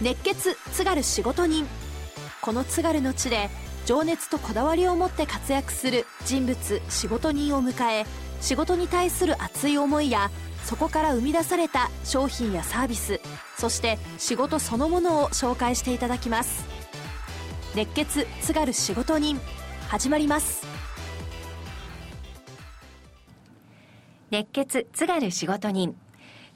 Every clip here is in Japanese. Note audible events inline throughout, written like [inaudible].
熱血津軽仕事人。この津軽の地で情熱とこだわりを持って活躍する人物仕事人を迎え仕事に対する熱い思いやそこから生み出された商品やサービスそして仕事そのものを紹介していただきます。熱血津軽仕事人始まります。熱血津軽仕事人。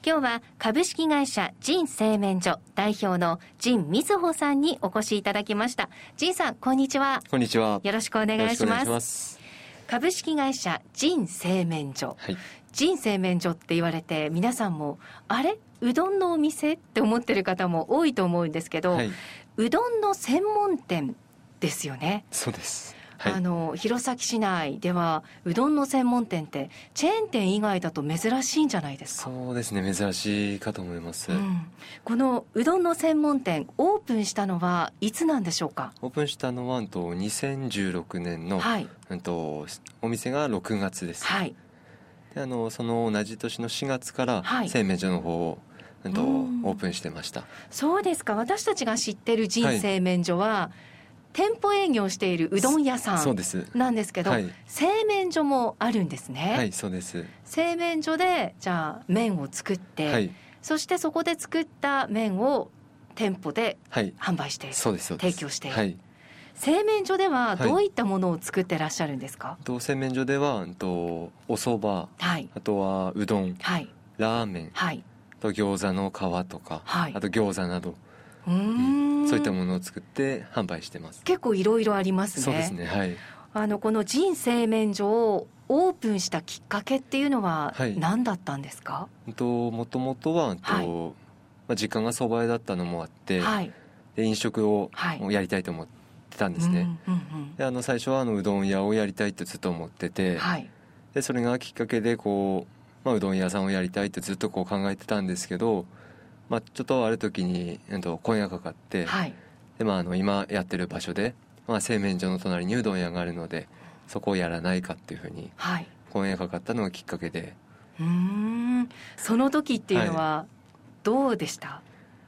今日は株式会社人製麺所代表の陣瑞穂さんにお越しいただきました。陣さんこんにちは。こんにちは。よろしくお願いします。株式会社人製麺所、はい、人製麺所って言われて皆さんもあれ？うどんのお店って思ってる方も多いと思うんですけど、はい、うどんの専門店ですよね。そうですはい、あの弘前市内ではうどんの専門店ってチェーン店以外だと珍しいんじゃないですか？そうですね。珍しいかと思います、うん、このうどんの専門店オープンしたのはいつなんでしょうか？オープンしたのはと2016年の、はい、うんとお店が6月です、はい、であのその同じ年の4月から製麺所の方を、うん。と、オープンしてました。そうですか。私たちが知ってる人製麺所は、はい店舗営業しているうどん屋さんなんですけど、はい、製麺所もあるんですね。はいそうです。製麺所でじゃあ麺を作って、はい、そしてそこで作った麺を店舗で販売している、そうです。提供している、はい、製麺所ではどういったものを作ってらっしゃるんですか、と製麺所ではとお蕎麦、はい、あとはうどん、はい、ラーメン、はい、と餃子の皮とか、はい、あと餃子など。うんそういったものを作って販売してます。結構いろいろありますね。そうですねはい。あのこの人製麺所をオープンしたきっかけっていうのは何だったんですか、はい、ともともとは、はい、まあ、時間がそば屋だったのもあって、はい、で飲食をやりたいと思ってたんですね、うんうんうん、であの最初はあのうどん屋をやりたいってずっと思ってて、はい、でそれがきっかけでこう、まあ、うどん屋さんをやりたいってずっとこう考えてたんですけどまあ、ちょっとある時に、えっと、声がかかって、はい、でまあ、あの今やってる場所で、まあ、製麺所の隣にうどん屋があるのでそこをやらないかっていうふうに声がかかったのがきっかけで、はい、うん。その時っていうのはどうでした、は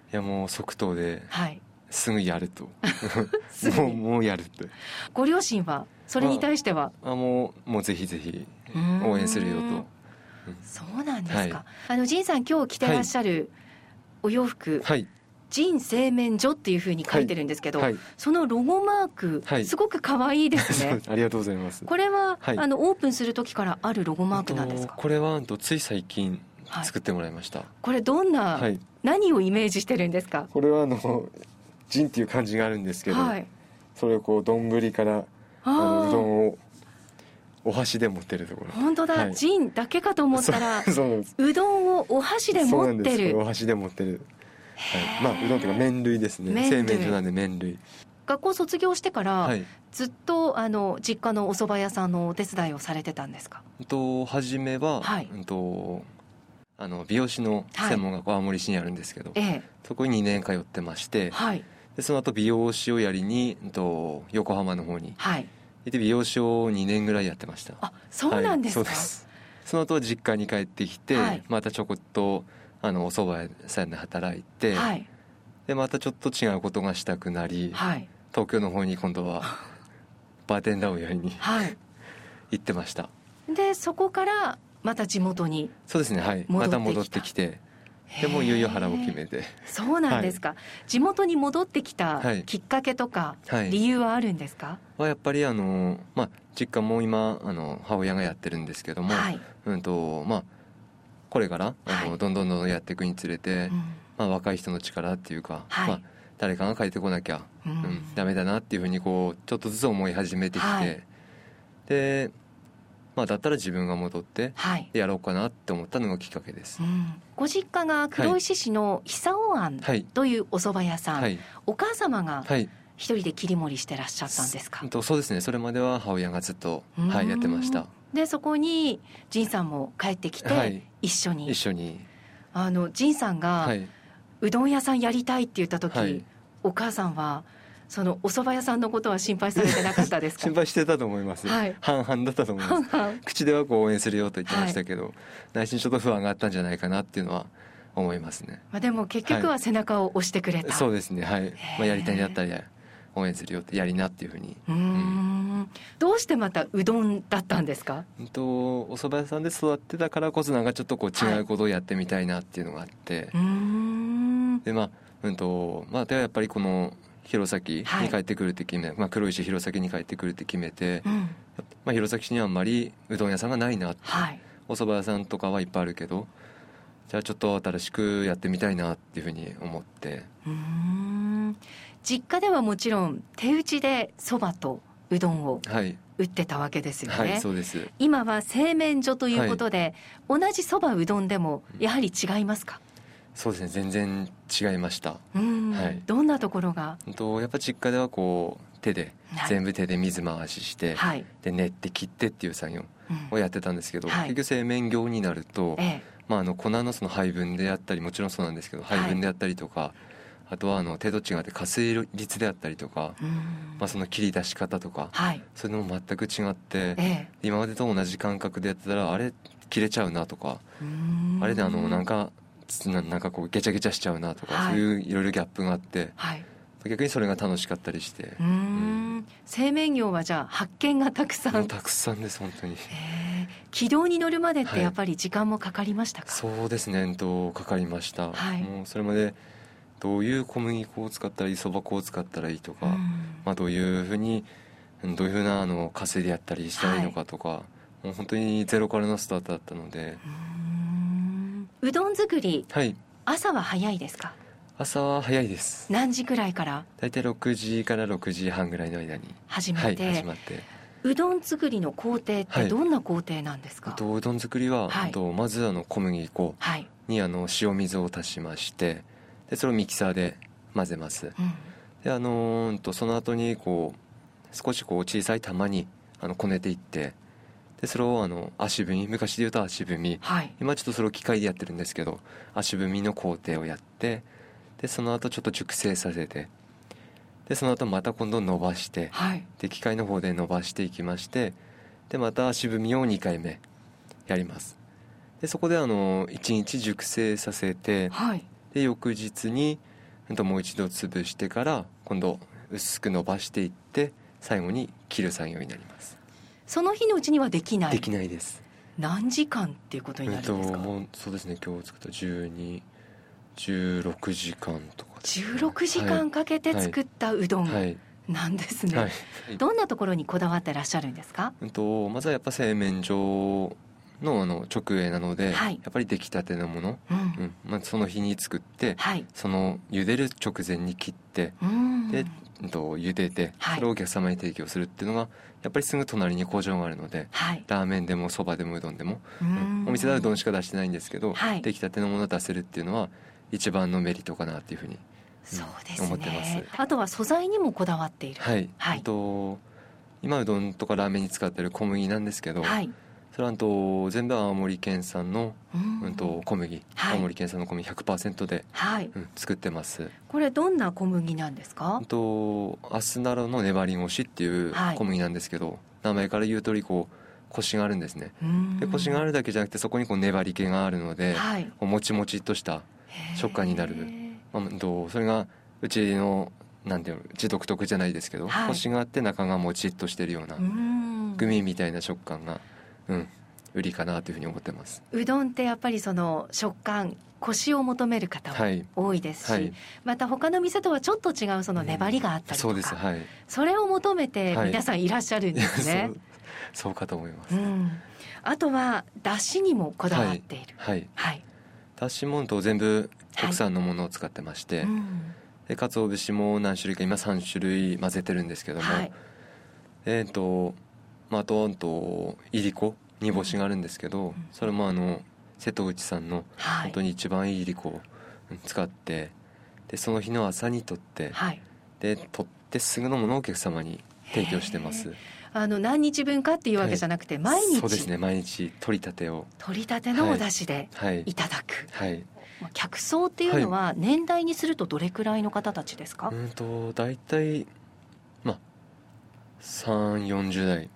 い、いやもう即答で、はい、すぐやると。[laughs] [laughs] もうもうやるって。ご両親はそれに対しては？あもうもうぜひぜひ応援するよと。そうなんですか、あの仁さん今日着てらっしゃる、お洋服、はい、人製麺所っていうふうに書いてるんですけど、はい。はい、そのロゴマーク、はい、すごく可愛いですね。[laughs] ありがとうございます。これは、あのオープンする時からあるロゴマークなんですか？これはつい最近作ってもらいました、これどんな、何をイメージしてるんですか？これはあの人っていう漢字があるんですけど、それをこう丼からあのうどんをお箸で持ってるところ。本当だ、はい、ジンだけかと思ったらうどんをお箸で持ってる。お箸で持ってる、はい、まあうどんというか麺類ですね。製麺所なんで麺類。学校卒業してから、はい、ずっとあの実家のお蕎麦屋さんのお手伝いをされてたんですか？と初めは、はい、とあの美容師の専門学校、青森市にあるんですけど、ええ、そこに2年通ってまして、はい、でその後美容師をやりにと横浜の方に、はい、で美容師を2年ぐらいやってました。あそうなんですか、はい、そその後実家に帰ってきて、はい、またちょこっとあのお蕎麦屋さんで働いて、はい、でまたちょっと違うことがしたくなり、はい、東京の方に今度はバーテンダーをやりに、はい、[laughs] 行ってました。でそこからまた地元にそうですねはい。また戻ってきてでもいよいよ腹を決めて。そうなんですか、はい、地元に戻ってきたきっかけとか、理由はあるんですか、はやっぱりあの、まあ、実家も今あの母親がやってるんですけども、はい、うんとまあ、これからあの、どんどんどんやっていくにつれて、うん、まあ、若い人の力っていうか、まあ、誰かが帰ってこなきゃ、うん。うん、ダメだなっていうふうにこうちょっとずつ思い始めてきて、でまあ、だったら自分が戻ってやろうかなって思ったのがきっかけです、はいうん、ご実家が黒石市の久尾庵というお蕎麦屋さん、はい、お母様が一人で切り盛りしてらっしゃったんですか、とそうですね。それまでは母親がずっと、はい、やってました。でそこに仁さんも帰ってきて、一緒に。一緒に。あの仁さんが、うどん屋さんやりたいって言った時、お母さんはそのお蕎麦屋さんのことは心配されてなかったですか？[laughs] 心配してたと思います、はい、半々だったと思います。口ではこう応援するよと言ってましたけど、はい、内心ちょっと不安があったんじゃないかなっていうのは思いますね、まあ、でも結局は背中を押してくれた、はい、そうですねはい、まあ、やりたいんだったら応援するよってやりなっていうふうに。うん。どうしてまたうどんだったんですか、うんと、お蕎麦屋さんで育ってたからこそなんかちょっとこう違うことをやってみたいなっていうのがあって、はい、でまあうんとまあではやっぱりこの弘前に帰ってくるって決め、はい、まあ、黒石弘前に帰ってくるって決めて、うん、まあ、弘前市にはあんまりうどん屋さんがないなって、はい、お蕎麦屋さんとかはいっぱいあるけどじゃあちょっと新しくやってみたいなっていうふうに思って。うん。実家ではもちろん手打ちでそばとうどんを売ってたわけですよね、はいはい、そうです。今は製麺所ということで、はい、同じそばうどんでもやはり違いますか、そうですね全然違いました。はい、どんなところが？とやっぱ実家ではこう手で、全部手で水回しして、はい、で練って切ってっていう作業をやってたんですけど、うん、結局製麺業になると、ええ、まあ、あの粉のその配分であったりもちろんそうなんですけど配分であったりとか、あとはあの手と違って加水率であったりとか、まあ、その切り出し方とか、はい、そういうのも全く違って、ええ、今までと同じ感覚でやってたらあれ切れちゃうなとかあれであのなんかなんかこうげちゃげちゃしちゃうなとか、はい、そういういろいろギャップがあって、はい、逆にそれが楽しかったりして。うん、製麺業はじゃあ発見がたくさん。たくさんです本当に。軌道に乗るまでってやっぱり時間もかかりましたか、そうですねとかかりました、はい、もうそれまでどういう小麦粉を使ったらいいそば粉を使ったらいいとか、うん、まあ、どういうふうにどういうふうなあの稼いでやったりしたらいいのかとか、はい、もう本当にゼロからのスタートだったのでうどん作り、はい、朝は早いですか？朝は早いです。何時くらいから？大体6時から6時半ぐらいの間に。始めて、はい、始まって。うどん作りの工程ってどんな工程なんですか、はい、うどん作りは、はい、まずあの小麦粉にあの塩水を足しましてでそれをミキサーで混ぜます、うん、であのー、とその後にこう少しこう小さい玉にあのこねていってでそれをあの足踏み昔で言うと足踏み、はい、今ちょっとそれを機械でやってるんですけど足踏みの工程をやってでその後ちょっと熟成させてでその後また今度伸ばして、はい、で機械の方で伸ばしていきましてでまた足踏みを2回目やります。でそこであの1日熟成させて、はい、で翌日にもう一度潰してから今度薄く伸ばしていって最後に切る作業になりますその日のうちにはできない。できないです。何時間っていうことになるんですか、えっと、もうそうですね。今日作った12 16時間とか、ね、16時間かけて作ったうどん、はい、なんですね、はい、[laughs] どんなところにこだわってらっしゃるんですか、うん、とまずはやっぱ製麺所のあの直営なので、はい、やっぱり出来たてのもの、うん。うん。まあ、その日に作って、はい、その茹でる直前に切って、で、えっと、茹でてそれをお客様に提供するっていうのがやっぱりすぐ隣に工場があるので、はい、ラーメンでもそばでもうどんでも、うん、お店ではうどんしか出してないんですけど、はい、出来たてのものを出せるっていうのは一番のメリットかなっていうふうにそうですね、思ってます。あとは素材にもこだわっている。はい、はい、と今うどんとかラーメンに使ってる小麦なんですけど、はい、それはと全部青森県産の、うん、と小麦、はい、青森県産の小麦100%で、はい。うん、作ってます。これどんな小麦なんですか？とアスナロの粘り腰っていう小麦なんですけど、はい、名前から言う通りこうコシがあるんですね。でコシがあるだけじゃなくてそこにこう粘り気があるので、はい、もちもちっとした食感になる、まあ、とそれがうちのなんていうのうち独特じゃないですけど、はい、コシがあって中がもちっとしてるようなグミみたいな食感がうん。売りかなというふうに思ってます。うどんってやっぱりその食感コシを求める方も多いですし、はい。はい、また他の店とはちょっと違うその粘りがあったりとか、うん、そうです、はい、それを求めて皆さんいらっしゃるんですね、[laughs] そうかと思います、うん、あとはだしにもこだわっている。はい、はい。だしもんと全部国産のものを使ってまして、はいうん、で鰹節も何種類か今3種類混ぜてるんですけども、えっ、ー、とまあ、あとといりこ煮干しがあるんですけど、それもあの瀬戸内さんの本当に一番いいいりこを使ってでその日の朝にとって、はい、で取ってすぐのものをお客様に提供してます。あの何日分かっていうわけじゃなくて、毎日。そうですね。毎日取りたてを。取りたてのお出汁でい。ただく、はい、はい、客層っていうのは年代にするとどれくらいの方たちですか、うんと大体まあ3 4 0代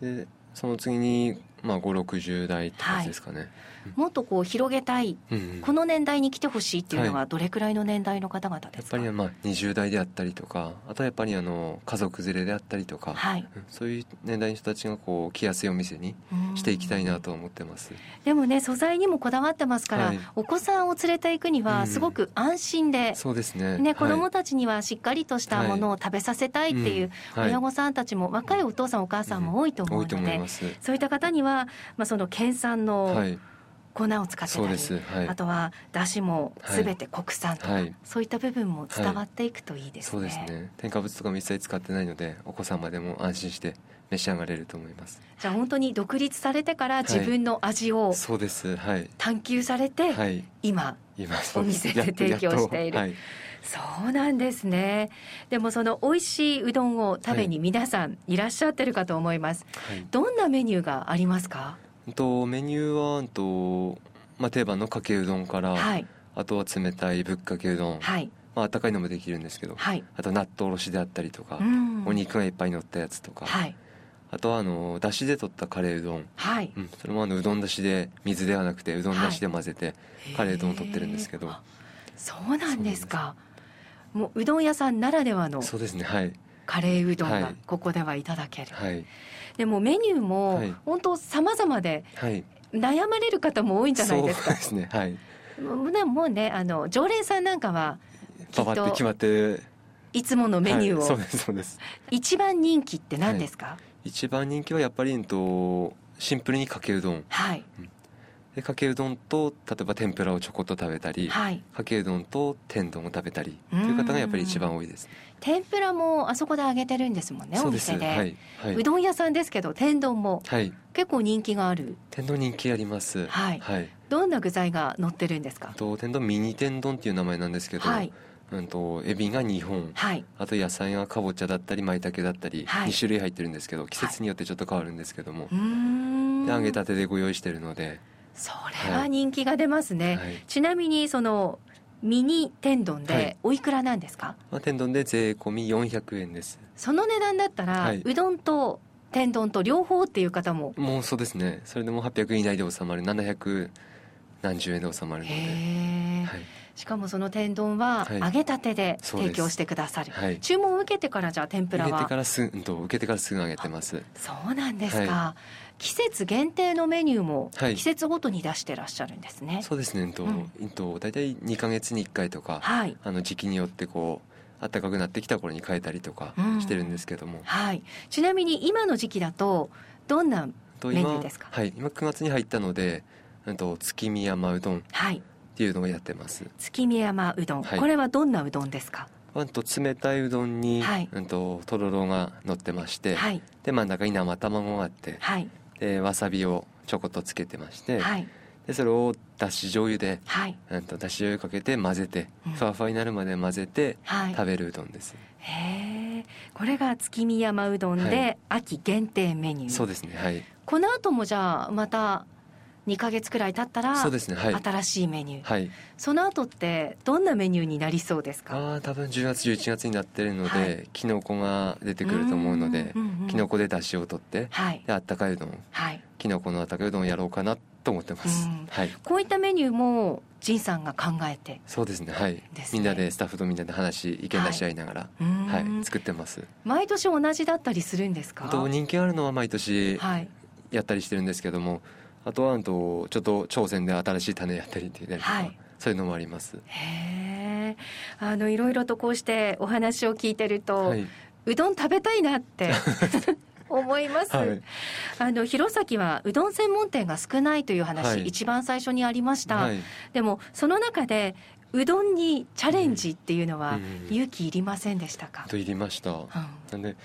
でその次にまあ560代って感じですかね、はいもっとこう広げたい、うんうん、この年代に来てほしいっていうのはどれくらいの年代の方々ですか、はい、やっぱりまあ20代であったりとかあとはやっぱりあの家族連れであったりとか、はい、そういう年代の人たちがこう来やすいお店にしていきたいなと思ってます。でもね素材にもこだわってますから、はい、お子さんを連れていくにはすごく安心で、うん、そうですね。ね子供たちにはしっかりとしたものを食べさせたいっていう親御さんたちも若いお父さんお母さんも多いと思うので、うん、そういった方には、まあ、その県産の、はい粉を使ってたり、はい、あとはだしもすべて国産とか、はい、そういった部分も伝わっていくといいですね、そうですね。添加物とかも一切使ってないのでお子様でも安心して召し上がれると思います。じゃあ本当に独立されてから自分の味を、そうですはい。探求されて、はい、今今お店で提供している、そうなんですね。でもその美味しいうどんを食べに皆さんいらっしゃってるかと思います、どんなメニューがありますか？とメニューはと、まあ、定番のかけうどんから、はい、あとは冷たいぶっかけうどん、はい、まあ温かいのもできるんですけど、はい、あと納豆おろしであったりとか、お肉がいっぱい乗ったやつとか、はい、あとはあのだしで取ったカレーうどん、はい。うん、それもあのうどんだしで水ではなくてうどんだしで混ぜて、カレーうどんを取ってるんですけど。そうなんですか。もううどん屋さんならではのそうですねはい。カレーうどんがここではいただける、はい、でもメニューも本当様々で、悩まれる方も多いんじゃないですか。そうですね。はい。もうねあの常連さんなんかはパパって決まっていつものメニューを、はい、そうですそうです。一番人気って何ですか、はい、一番人気はやっぱりとシンプルにかけうどん。はい、うんでかけうどんと例えば天ぷらをちょこっと食べたり、はい、かけうどんと天丼を食べたりという方がやっぱり一番多いです、天ぷらもあそこで揚げてるんですもんねお店で、はいはい、うどん屋さんですけど天丼も結構人気がある。天丼人気あります。はい、はい、どんな具材が乗ってるんですか？と天丼ミニ天丼っていう名前なんですけど、はい。うんとエビが2本、はい、あと野菜がかぼちゃだったり舞茸だったり、はい、2種類入ってるんですけど季節によってちょっと変わるんですけども、はい、で揚げたてでご用意してるのでそれは人気が出ますね、はい、ちなみにそのミニ天丼でおいくらなんですか、まあ、天丼で税込み400円です。その値段だったら、はい、うどんと天丼と両方っていう方も。もうそうですね。それでも800円以内で収まる。700何十円で収まるので、はい、しかもその天丼は揚げたてで提供してくださる、はい、注文を受けてからじゃあ天ぷらは？受けてからすぐ受けてからすぐ揚げてます。そうなんですか、季節限定のメニューも季節ごとに出してらっしゃるんですね、はい、そうですね、と、うん、と大体2か月に1回とか、はい、あの時期によってこう暖かくなってきた頃に変えたりとかしてるんですけども、うん、はい、ちなみに今の時期だとどんなメニューですか？はい。今9月に入ったのでと月見山うどんっていうのをやってます、月見山うどん、はい、これはどんなうどんですか？んと冷たいうどんに、はい、うんととろろが乗ってまして、はい、で真ん中に生卵があって、はい、でわさびをちょこっとつけてまして、はい、でそれをだし醤油で、はい、うんとだし醤油かけて混ぜて、うん、ふわふわになるまで混ぜて、食べるうどんです。へえ。これが月見山うどんで、秋限定メニュー。そうですねはい。この後もじゃあまた2か月くらい経ったらそうですね、はい、新しいメニュー、はい、その後ってどんなメニューになりそうですか？あ多分10月11月になってるので、はい、きのこが出てくると思うのできのこでだしを取って、はい、であったかいうどん、はい、きのこのあったかいうどんをやろうかなと思ってます、はい、こういったメニューも仁さんが考えて。そうですね。はい、ね、みんなでスタッフとみんなで話意見出し合いながら、はい、はい、作ってます。毎年同じだったりするんですか？と人気あるのは毎年やったりしてるんですけども、あとはとちょっと挑戦で新しい種やったりっていうね、はい、そういうのもあります。へえあのいろいろとこうしてお話を聞いてると、はい、うどん食べたいなって [laughs] 思います、はい、あの弘前はうどん専門店が少ないという話、はい、一番最初にありました、はい、でもその中でうどんにチャレンジっていうのは勇気いりませんでしたか、うん、いりました、うん、なんで、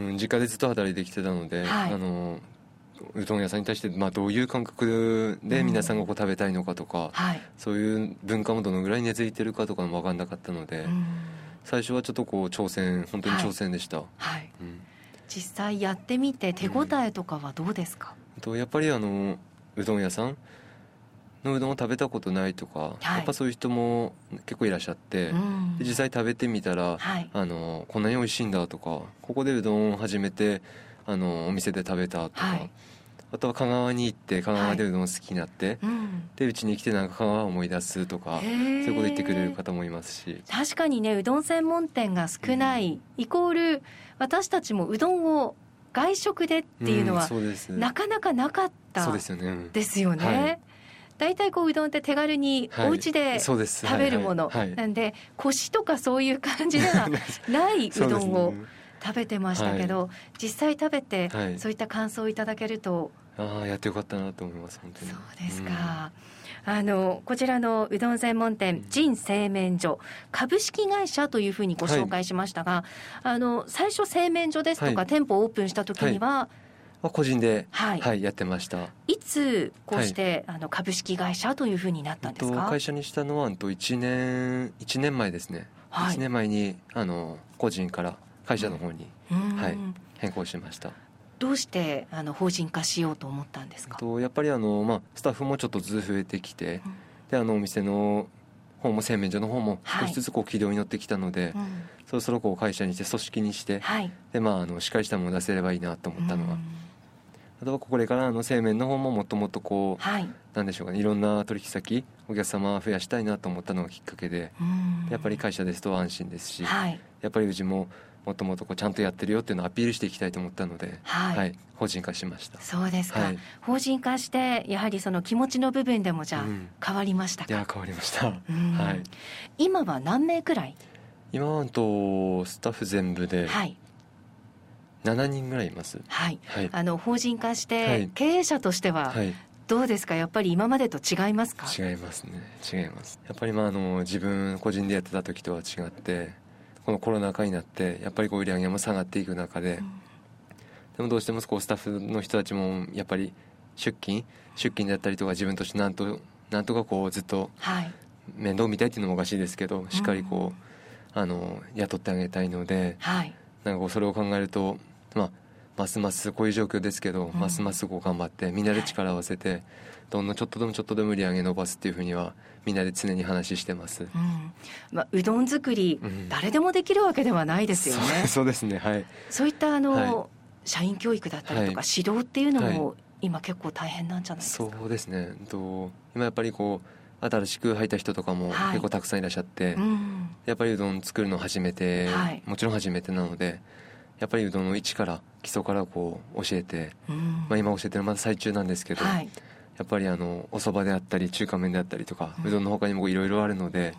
うん、実家でずっと働いてきてたので、あのうどん屋さんに対して、まあ、どういう感覚で皆さんがこう食べたいのかとか、うんはい、そういう文化もどのぐらい根付いてるかとかも分かんなかったので、うん、最初はちょっとこう挑戦本当に挑戦でした、はい、はい、うん、実際やってみて手応えとかはどうですか、とやっぱりあのうどん屋さんのうどんを食べたことないとか、はい、やっぱそういう人も結構いらっしゃって、うん、実際食べてみたら、はい、あのこんなに美味しいんだとかここでうどんを始めてあのお店で食べたとか、はい、あとは香川に行って香川でうどん好きになって、はいうん、でうちに来てなんか香川を思い出すとかそういうこと言ってくれる方もいますし。確かにねうどん専門店が少ない、うん、イコール私たちもうどんを外食でっていうのは、うん、なかなかなかったですよね。ですよね。大体こううどんって手軽にお家で食べるもの、なんで腰とかそういう感じでは [laughs] ないうどんを食べてましたけど、実際食べてそういった感想をいただけると、ああやってよかったなと思います本当に。そうですか、うん、あのこちらのうどん専門店陳製麺所株式会社というふうにご紹介しましたが、はい、あの最初製麺所ですとか、はい、店舗オープンした時には、はい。個人で、はい、はい、やってました。いつこうして、はい、あの株式会社というふうになったんですか？会社にしたのは1年1年前ですね、はい、1年前にあの個人から会社の方に、はい、変更しました。どうしてあの法人化しようと思ったんですか？とやっぱりあの、まあ、スタッフもちょっとずつ増えてきて、うん、であのお店の方も製麺所の方も少しずつこう軌道に乗ってきたので、はいうん、そろそろこう会社にして組織にして、はい、でまあ、あのしっかりしたものを出せればいいなと思ったのは。あとはこれからあの製麺の方ももっともっとこう、はい、なんでしょうかねいろんな取引先お客様増やしたいなと思ったのがきっかけでやっぱり会社ですと安心ですし、はい、やっぱりうちももともとこうちゃんとやってるよっていうのをアピールしていきたいと思ったので、はい、はい、法人化しました。そうですか、はい、法人化してやはりその気持ちの部分でもじゃあ変わりましたか、うん、いや変わりました、はい、今は何名くらい？今はとスタッフ全部で、はい。7人ぐらいいます、はい、はい、あの法人化して経営者としては、はい、どうですか？やっぱり今までと違いますか？違いますね。違います。やっぱりまああの自分個人でやってた時とは違ってこのコロナ禍になってやっぱりこう売り上げも下がっていく中で、うん、でもどうしてもこうスタッフの人たちもやっぱり出勤？出勤だったりとか自分としてなんとなんとかこうずっと面倒見たいっていうのもおかしいですけど、はい、しっかりこう、あの雇ってあげたいので、はい、なんかこうそれを考えると、まあ、ますますこういう状況ですけど、うん、ますますこう頑張ってみんなで力を合わせて、はい、どんどんちょっとでもちょっとでも売り上げ伸ばすっていうふうにはみんなで常に話してます、うん。まあ、うどん作り、うん、誰でもできるわけではないですよね。そうですねはい。そういったあの、はい、社員教育だったりとか、指導っていうのも、今結構大変なんじゃないですか？そうですね。と今やっぱりこう新しく入った人とかも結構たくさんいらっしゃって、はいうん、やっぱりうどん作るの初めて、はい、もちろん初めてなのでやっぱりうどんの一から基礎からこう教えて、うん、まあ、今教えてるまだ最中なんですけど、はい、やっぱりあのお蕎麦であったり中華麺であったりとか、うどんのほかにもいろいろあるので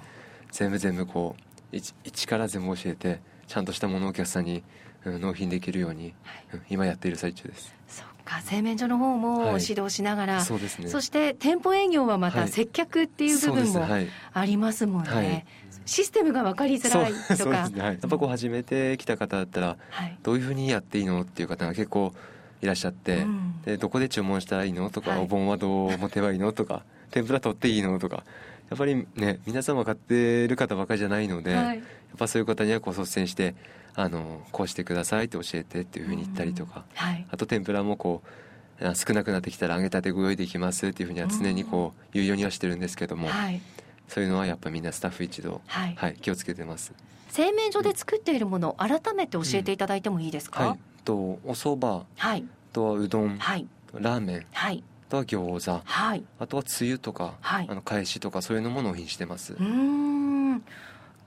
全部全部こう一から全部教えてちゃんとしたものをお客さんに、うん、納品できるように、はい、今やっている最中です。そうか製麺所の方も指導しながら、はい、そうですね、そして店舗営業はまた接客っていう部分もありますもんね、システムが分かりづらいとか、ね。はい、やっぱこう初めて来た方だったら、どういうふうにやっていいのっていう方が結構いらっしゃって、うん、でどこで注文したらいいのとか、はい、お盆はどう持てばいいのとか [laughs] 天ぷら取っていいのとかやっぱりね皆さん分かってる方ばかりじゃないので、はい、やっぱそういう方にはこう率先してあのこうしてくださいって教えてっていうふうに言ったりとか、うんはい、あと天ぷらもこう少なくなってきたら揚げたてご用意できますっていうふうには常にこう言うようにはしてるんですけども、そういうのはやっぱみんなスタッフ一同、はい。気をつけてます。製麺所で作っているものを改めて教えていただいてもいいですか、うん。はい、とお蕎麦、はい、とはうどん、はい、ラーメン、はい、あとは餃子、はい、あとはつゆとか、はい、あの返しとかそういうのも納品してます。うん。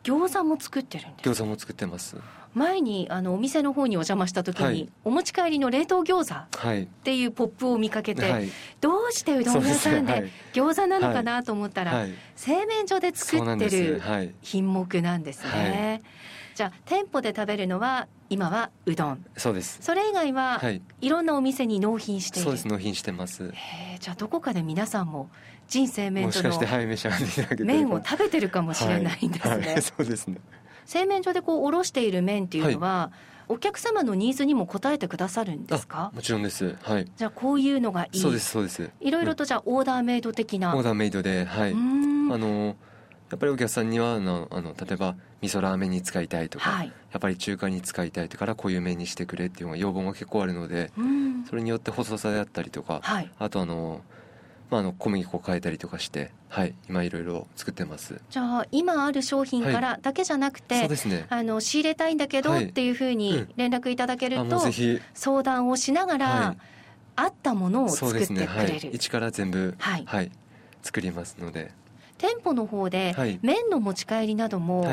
餃子も作ってるんです餃子も作ってます。前にあのお店の方にお邪魔した時に、はい、お持ち帰りの冷凍餃子っていうポップを見かけて、はい、どうしてうどん屋さんで餃子なのかなと思ったら、はい、製麺所で作ってる品目なんですね、じゃあ店舗で食べるのは今はうどん。そうです。それ以外は、はい、いろんなお店に納品している。そうです。納品してます。へじゃあどこかで皆さんも人生麺所の麺を食べてるかもしれないんですね、はい。はい、そうですね。製麺所でこうおろしている麺っていうのは、お客様のニーズにも応えてくださるんですか？もちろんです。はい。じゃあこういうのがいい。そうですそうです。いろいろとじゃあオーダーメイド的な、オーダーメイドではい。あのやっぱりお客さんにはあのあの例えば味噌ラーメンに使いたいとか、はい、やっぱり中華に使いたいからこういう麺にしてくれっていうのが要望が結構あるので、それによって細さであったりとか、はい、あとあのまあ、あの小麦粉を変えたりとかして、はい、今いろいろ作ってます。じゃあ今ある商品からだけじゃなくて、はい、そうですね、あの仕入れたいんだけどっていうふうに連絡いただけると、相談をしながら、合ったものを作ってくれる、ね。はい、一から全部、はい、はい、作りますので店舗の方で麺の持ち帰りなども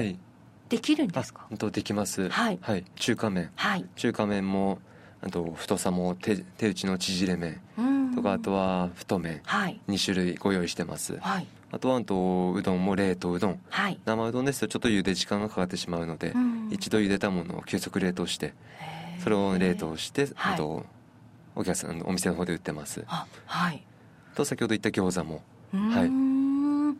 できるんですか、はい、できます、はい、はい、中華麺、はい、中華麺もあと太さも手手打ちの縮れ麺とかあとは太麺、はい、2種類ご用意してます、はい、あとはとうどんも冷凍うどん、はい、生うどんですとちょっと茹で時間がかかってしまうので、一度茹でたものを急速冷凍してそれを冷凍して、あとお客さんお店の方で売ってます。はい。と先ほど言った餃子も。はい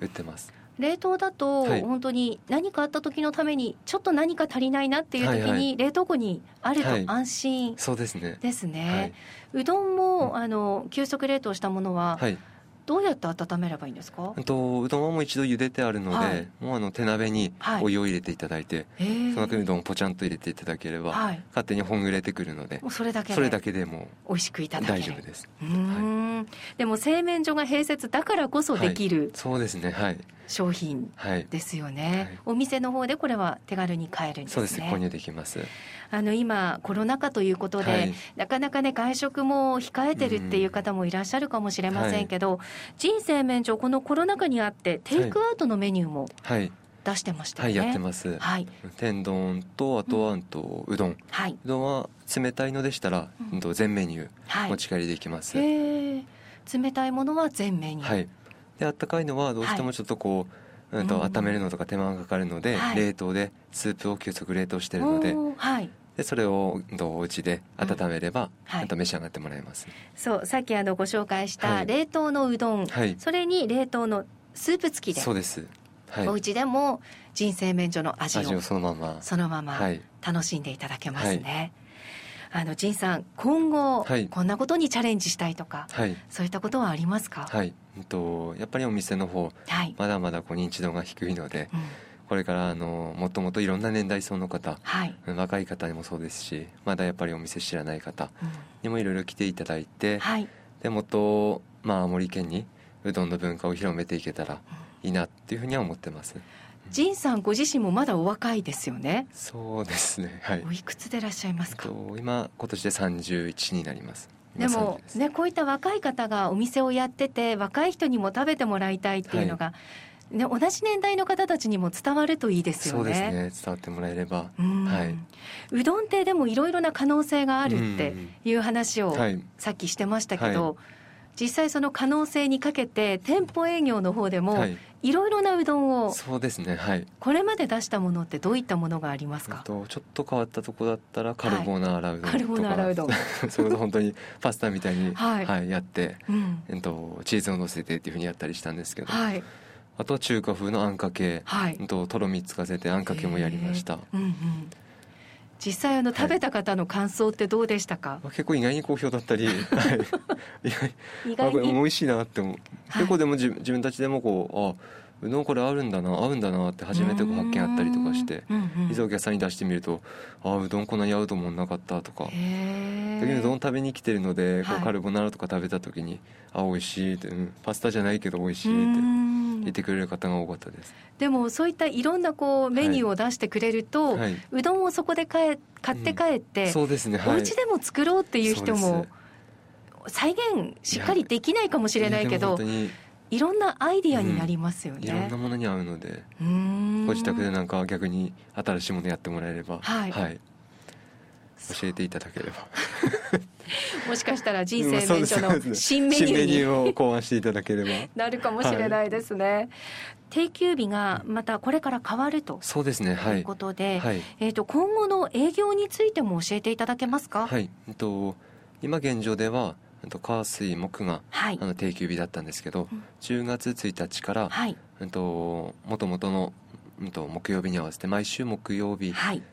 売ってます。冷凍だと本当に何かあった時のためにちょっと何か足りないなっていう時に冷凍庫にあると安心そうですね。ですね。うどんもあの急速冷凍したものはどうやって温めればいいんですか？とうどんはもう一度茹でてあるので、はい、もうあの手鍋にお湯を入れていただいて、はい、その中にうどんをポチャンと入れていただければ、はい、勝手にほぐれてくるのでそれだけでそれだけでも美味しくいただけ大丈夫です。うん、でも製麺所が併設だからこそできる、そうですね。はい商品ですよね、お店の方でこれは手軽に買えるんですねそうです購入できますあの今コロナ禍ということで、はい、なかなかね外食も控えてるっていう方もいらっしゃるかもしれませんけど、うんはい、人生免除このコロナ禍にあってテイクアウトのメニューも、はい出してましたね。はい、やってます。はい。天丼とあとは、うんとうどん。はい。うどんは冷たいのでしたら、うん、全メニュー持ち帰りできます。へえ。冷たいものは全メニュー。はい。であったかいのはどうしてもちょっとこう、はい、うん。と温めるのとか手間がかかるので、はい、冷凍でスープを急速冷凍してるので、はい。でそれをお家で温めれば、うんはい、召し上がってもらえます、そうさっきあのご紹介した冷凍のうどん、はい、それに冷凍のスープ付きで。そうです、はい、お家でも人生免除の味を味をそのまま。そのまま楽しんでいただけますね、あの仁さん今後、はい、こんなことにチャレンジしたいとか、はい、そういったことはありますか？はい、えっと、やっぱりお店の方、はい、まだまだこう認知度が低いので、うん。これからあのもともといろんな年代層の方、はい、若い方にもそうですしまだやっぱりお店知らない方にもいろいろ来ていただいて、はい、でもっと、まあ、青森県にうどんの文化を広めていけたらいいなっていうふうには思ってます。仁さんご自身もまだお若いですよね。そうですね。はい。おいくつでいらっしゃいますか？今今年で三十一になります。でもねこういった若い方がお店をやってて若い人にも食べてもらいたいっていうのが、はい、ね、同じ年代の方たちにも伝わるといいですよね。そうですね伝わってもらえれば、はい、うどんってでもいろいろな可能性があるっていう話をさっきしてましたけど、はい実際その可能性にかけて店舗営業の方でもい。ろいろなうどんをそうですねはい。これまで出したものってどういったものがありますか、えっと、ちょっと変わったとこだったらカルボナーラうどんとか、カルボナーラうどん。[laughs] それこそ本当にパスタみたいに、はい、はい、やって、うん、えっと、チーズを乗せてっていうふうにやったりしたんですけど、はい、あとは中華風のあんかけ、はい、ととろみつかせてあんかけもやりました、うんうん実際あの食べた方の感想ってどうでしたか、結構意外に好評だったり、[laughs] はい、意外に。美味しいなって思う、結構でも自分たちでもこうあうどんこれあるんだな合うんだなって初めてこう発見あったりとかして、うんうん、いざお客さんに出してみるとあうどんこんなに合うと思わなかったとか。逆にうどん食べに来てるので、こうカルボナーラとか食べた時にあ美味しいって、うん、パスタじゃないけど美味しいって言ってくれる方が多かったです。でもそういったいろんなこうメニューを出してくれると、はい。はい、うどんをそこで買え買って帰って、うん、そうですね、はい、お家でも作ろうっていう人も再現しっかりできないかもしれないけどいろんなアイディアになりますよね、うん、いろんなものに合うのでご自宅でなんか逆に新しいものやってもらえれば。はい、はい、教えていただければ。もしかしたら人生免許の新メニューを考案していただければ。なるかもしれないですね、はい、定休日がまたこれから変わると。そうですね、はい、いうことで、はい、えーと、今後の営業についても教えていただけますか？はい、えっと、今現状では火水木が、はい、あの定休日だったんですけど、うん、10月1日から、はい、ともともとの、うんと、木曜日に合わせて毎週木曜日、はい、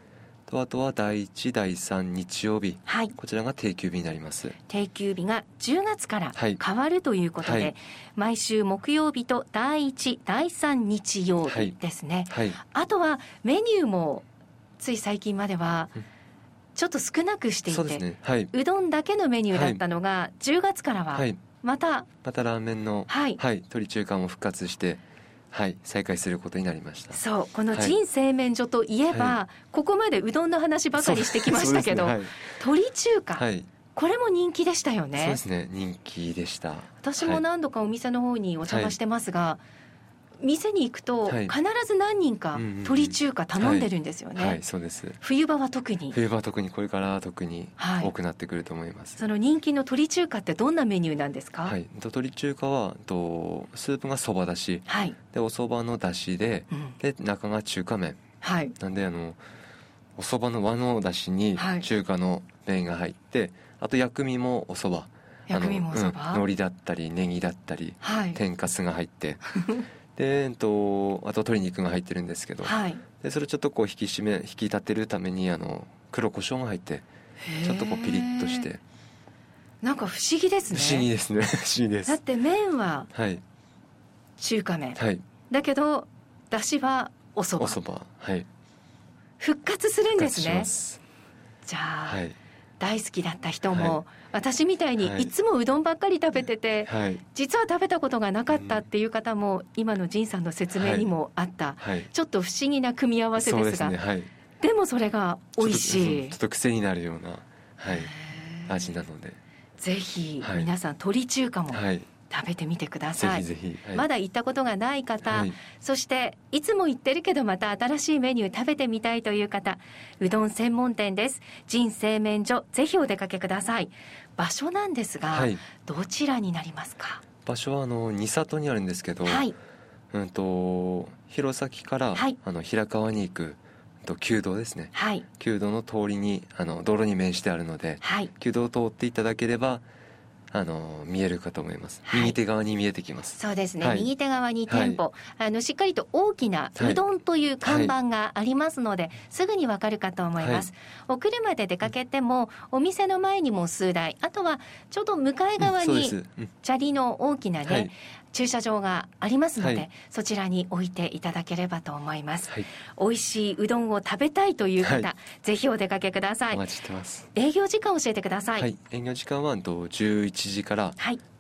とあとは第1第3日曜日、はい、こちらが定休日になります。定休日が10月から変わるということで、はい、毎週木曜日と第1第3日曜日ですね、はい、あとはメニューもつい最近までは、うん。ちょっと少なくしていて、ね。はい、うどんだけのメニューだったのが、はい、10月からはまた、またラーメンの、はい、はい、鶏中華も復活してはい再開することになりました。そうこの人製麺所といえば、はい、ここまでうどんの話ばかりしてきましたけど、ね。はい、鶏中華、はい、これも人気でしたよね。そうですね人気でした。私も何度かお店の方にお邪魔してますが、はい店に行くと必ず何人か鳥中華頼んでるんですよね、はい、はい、そうです。冬場は特に。冬場は特にこれから特に多くなってくると思います、その人気の鳥中華ってどんなメニューなんですか？はい。鳥中華はとスープがそばだし、はい、でおそばのだしで、うん、で中が中華麺。はい。なんであのおそばの和のだしに中華の麺が入って、あと薬味もおそば薬味もおそば、うん、海苔だったりネギだったり、はい、天かすが入って [laughs] で、えっと、あと鶏肉が入ってるんですけど、はい、でそれをちょっとこう引き締め引き立てるためにあの黒胡椒が入ってちょっとこうピリッとして。なんか不思議ですね。不思議ですね。[laughs] 不思議です。だって麺は中華麺、はい、だけどだしはおそばおそばはい。復活するんですね。じゃあ、はい。大好きだった人も、はい、私みたいにい。つもうどんばっかり食べてて、はい、実は食べたことがなかったっていう方も、今の仁さんの説明にもあった、はい、ちょっと不思議な組み合わせですが、ね、でもそれが美味しい。ちょっと癖になるような、はい、味なので。ぜひ皆さん、鶏中華も、食べてみてください。ぜひぜひ、はい、まだ行ったことがない方、はい、そしていつも行ってるけどまた新しいメニュー食べてみたいという方うどん専門店です。人製麺所ぜひお出かけください。場所なんですが、はい、どちらになりますか？場所はあの三郷にあるんですけど、はい、うんと弘前から、はい、あの平川に行くと旧道ですね、はい、旧道の通りにあの道路に面してあるので、はい、旧道を通っていただければあの見えるかと思います、はい、右手側に見えてきます。そうですね、はい、右手側に店舗、はい、あのしっかりと大きなうどんという看板がありますので、すぐにわかるかと思います、お車で出かけてもお店の前にも数台あとはちょうど向かい側に砂利の大きなね、駐車場がありますので、はい、そちらに置いていただければと思います、はい、美味しいうどんを食べたいという方、はい、ぜひお出かけください。お待ちしてます。営業時間教えてください、はい、営業時間は11時から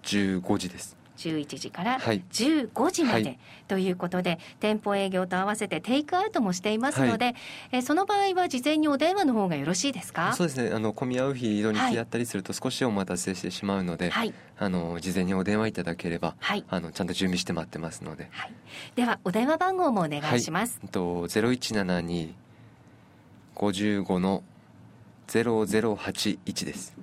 15時です、11時から15時まで、はい、ということで、店舗営業と合わせてテイクアウトもしていますので、はい、えその場合は事前にお電話の方がよろしいですか？そうですね。あの混み合う日土日やったりすると少しお待たせしてしまうので、はい、あの事前にお電話いただければ、はい、あのちゃんと準備して待ってますので、はい、ではお電話番号もお願いします、はい、と0172 55の0081です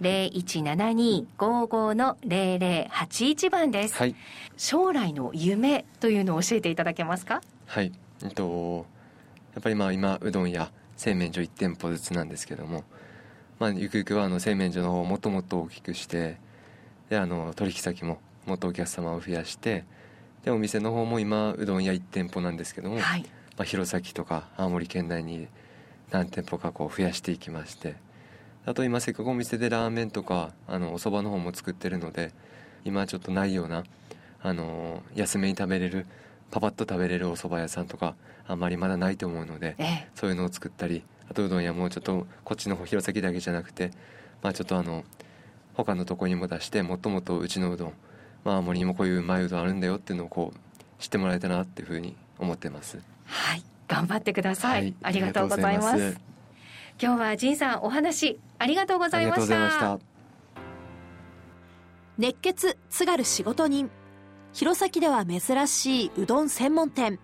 0172-55の0081番です、はい、将来の夢というのを教えていただけますか？はい。えっとやっぱりまあ今うどん屋製麺所1店舗ずつなんですけども、まあ、ゆくゆくはあの製麺所の方をもっともっと大きくしてであの取引先ももっとお客様を増やしてでお店の方も今うどん屋1店舗なんですけども、はい、まあ、弘前とか青森県内に何店舗かこう増やしていきましてあと今せっかくお店でラーメンとかあのお蕎麦の方も作ってるので今ちょっとないようなあの安めに食べれるパパッと食べれるお蕎麦屋さんとかあんまりまだないと思うので、ええ、そういうのを作ったりあとうどん屋もちょっとこっちの方弘前だけじゃなくてまあちょっとあの他のとこにも出してもっともっとうちのうどん、まあ、青森にもこういううまいうどんあるんだよっていうのをこう知ってもらえたなっていうふうに思ってます。はい。頑張ってください、はい、ありがとうございます今日は仁さんお話ありがとうございました。熱血津軽仕事人。弘前では珍しいうどん専門店。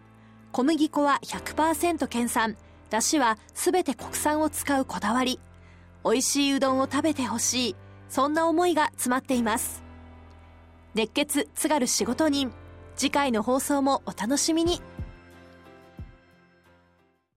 小麦粉は100%県産だしは全て国産を使うこだわり。美味しいうどんを食べてほしい。そんな思いが詰まっています。熱血津軽仕事人。次回の放送もお楽しみに。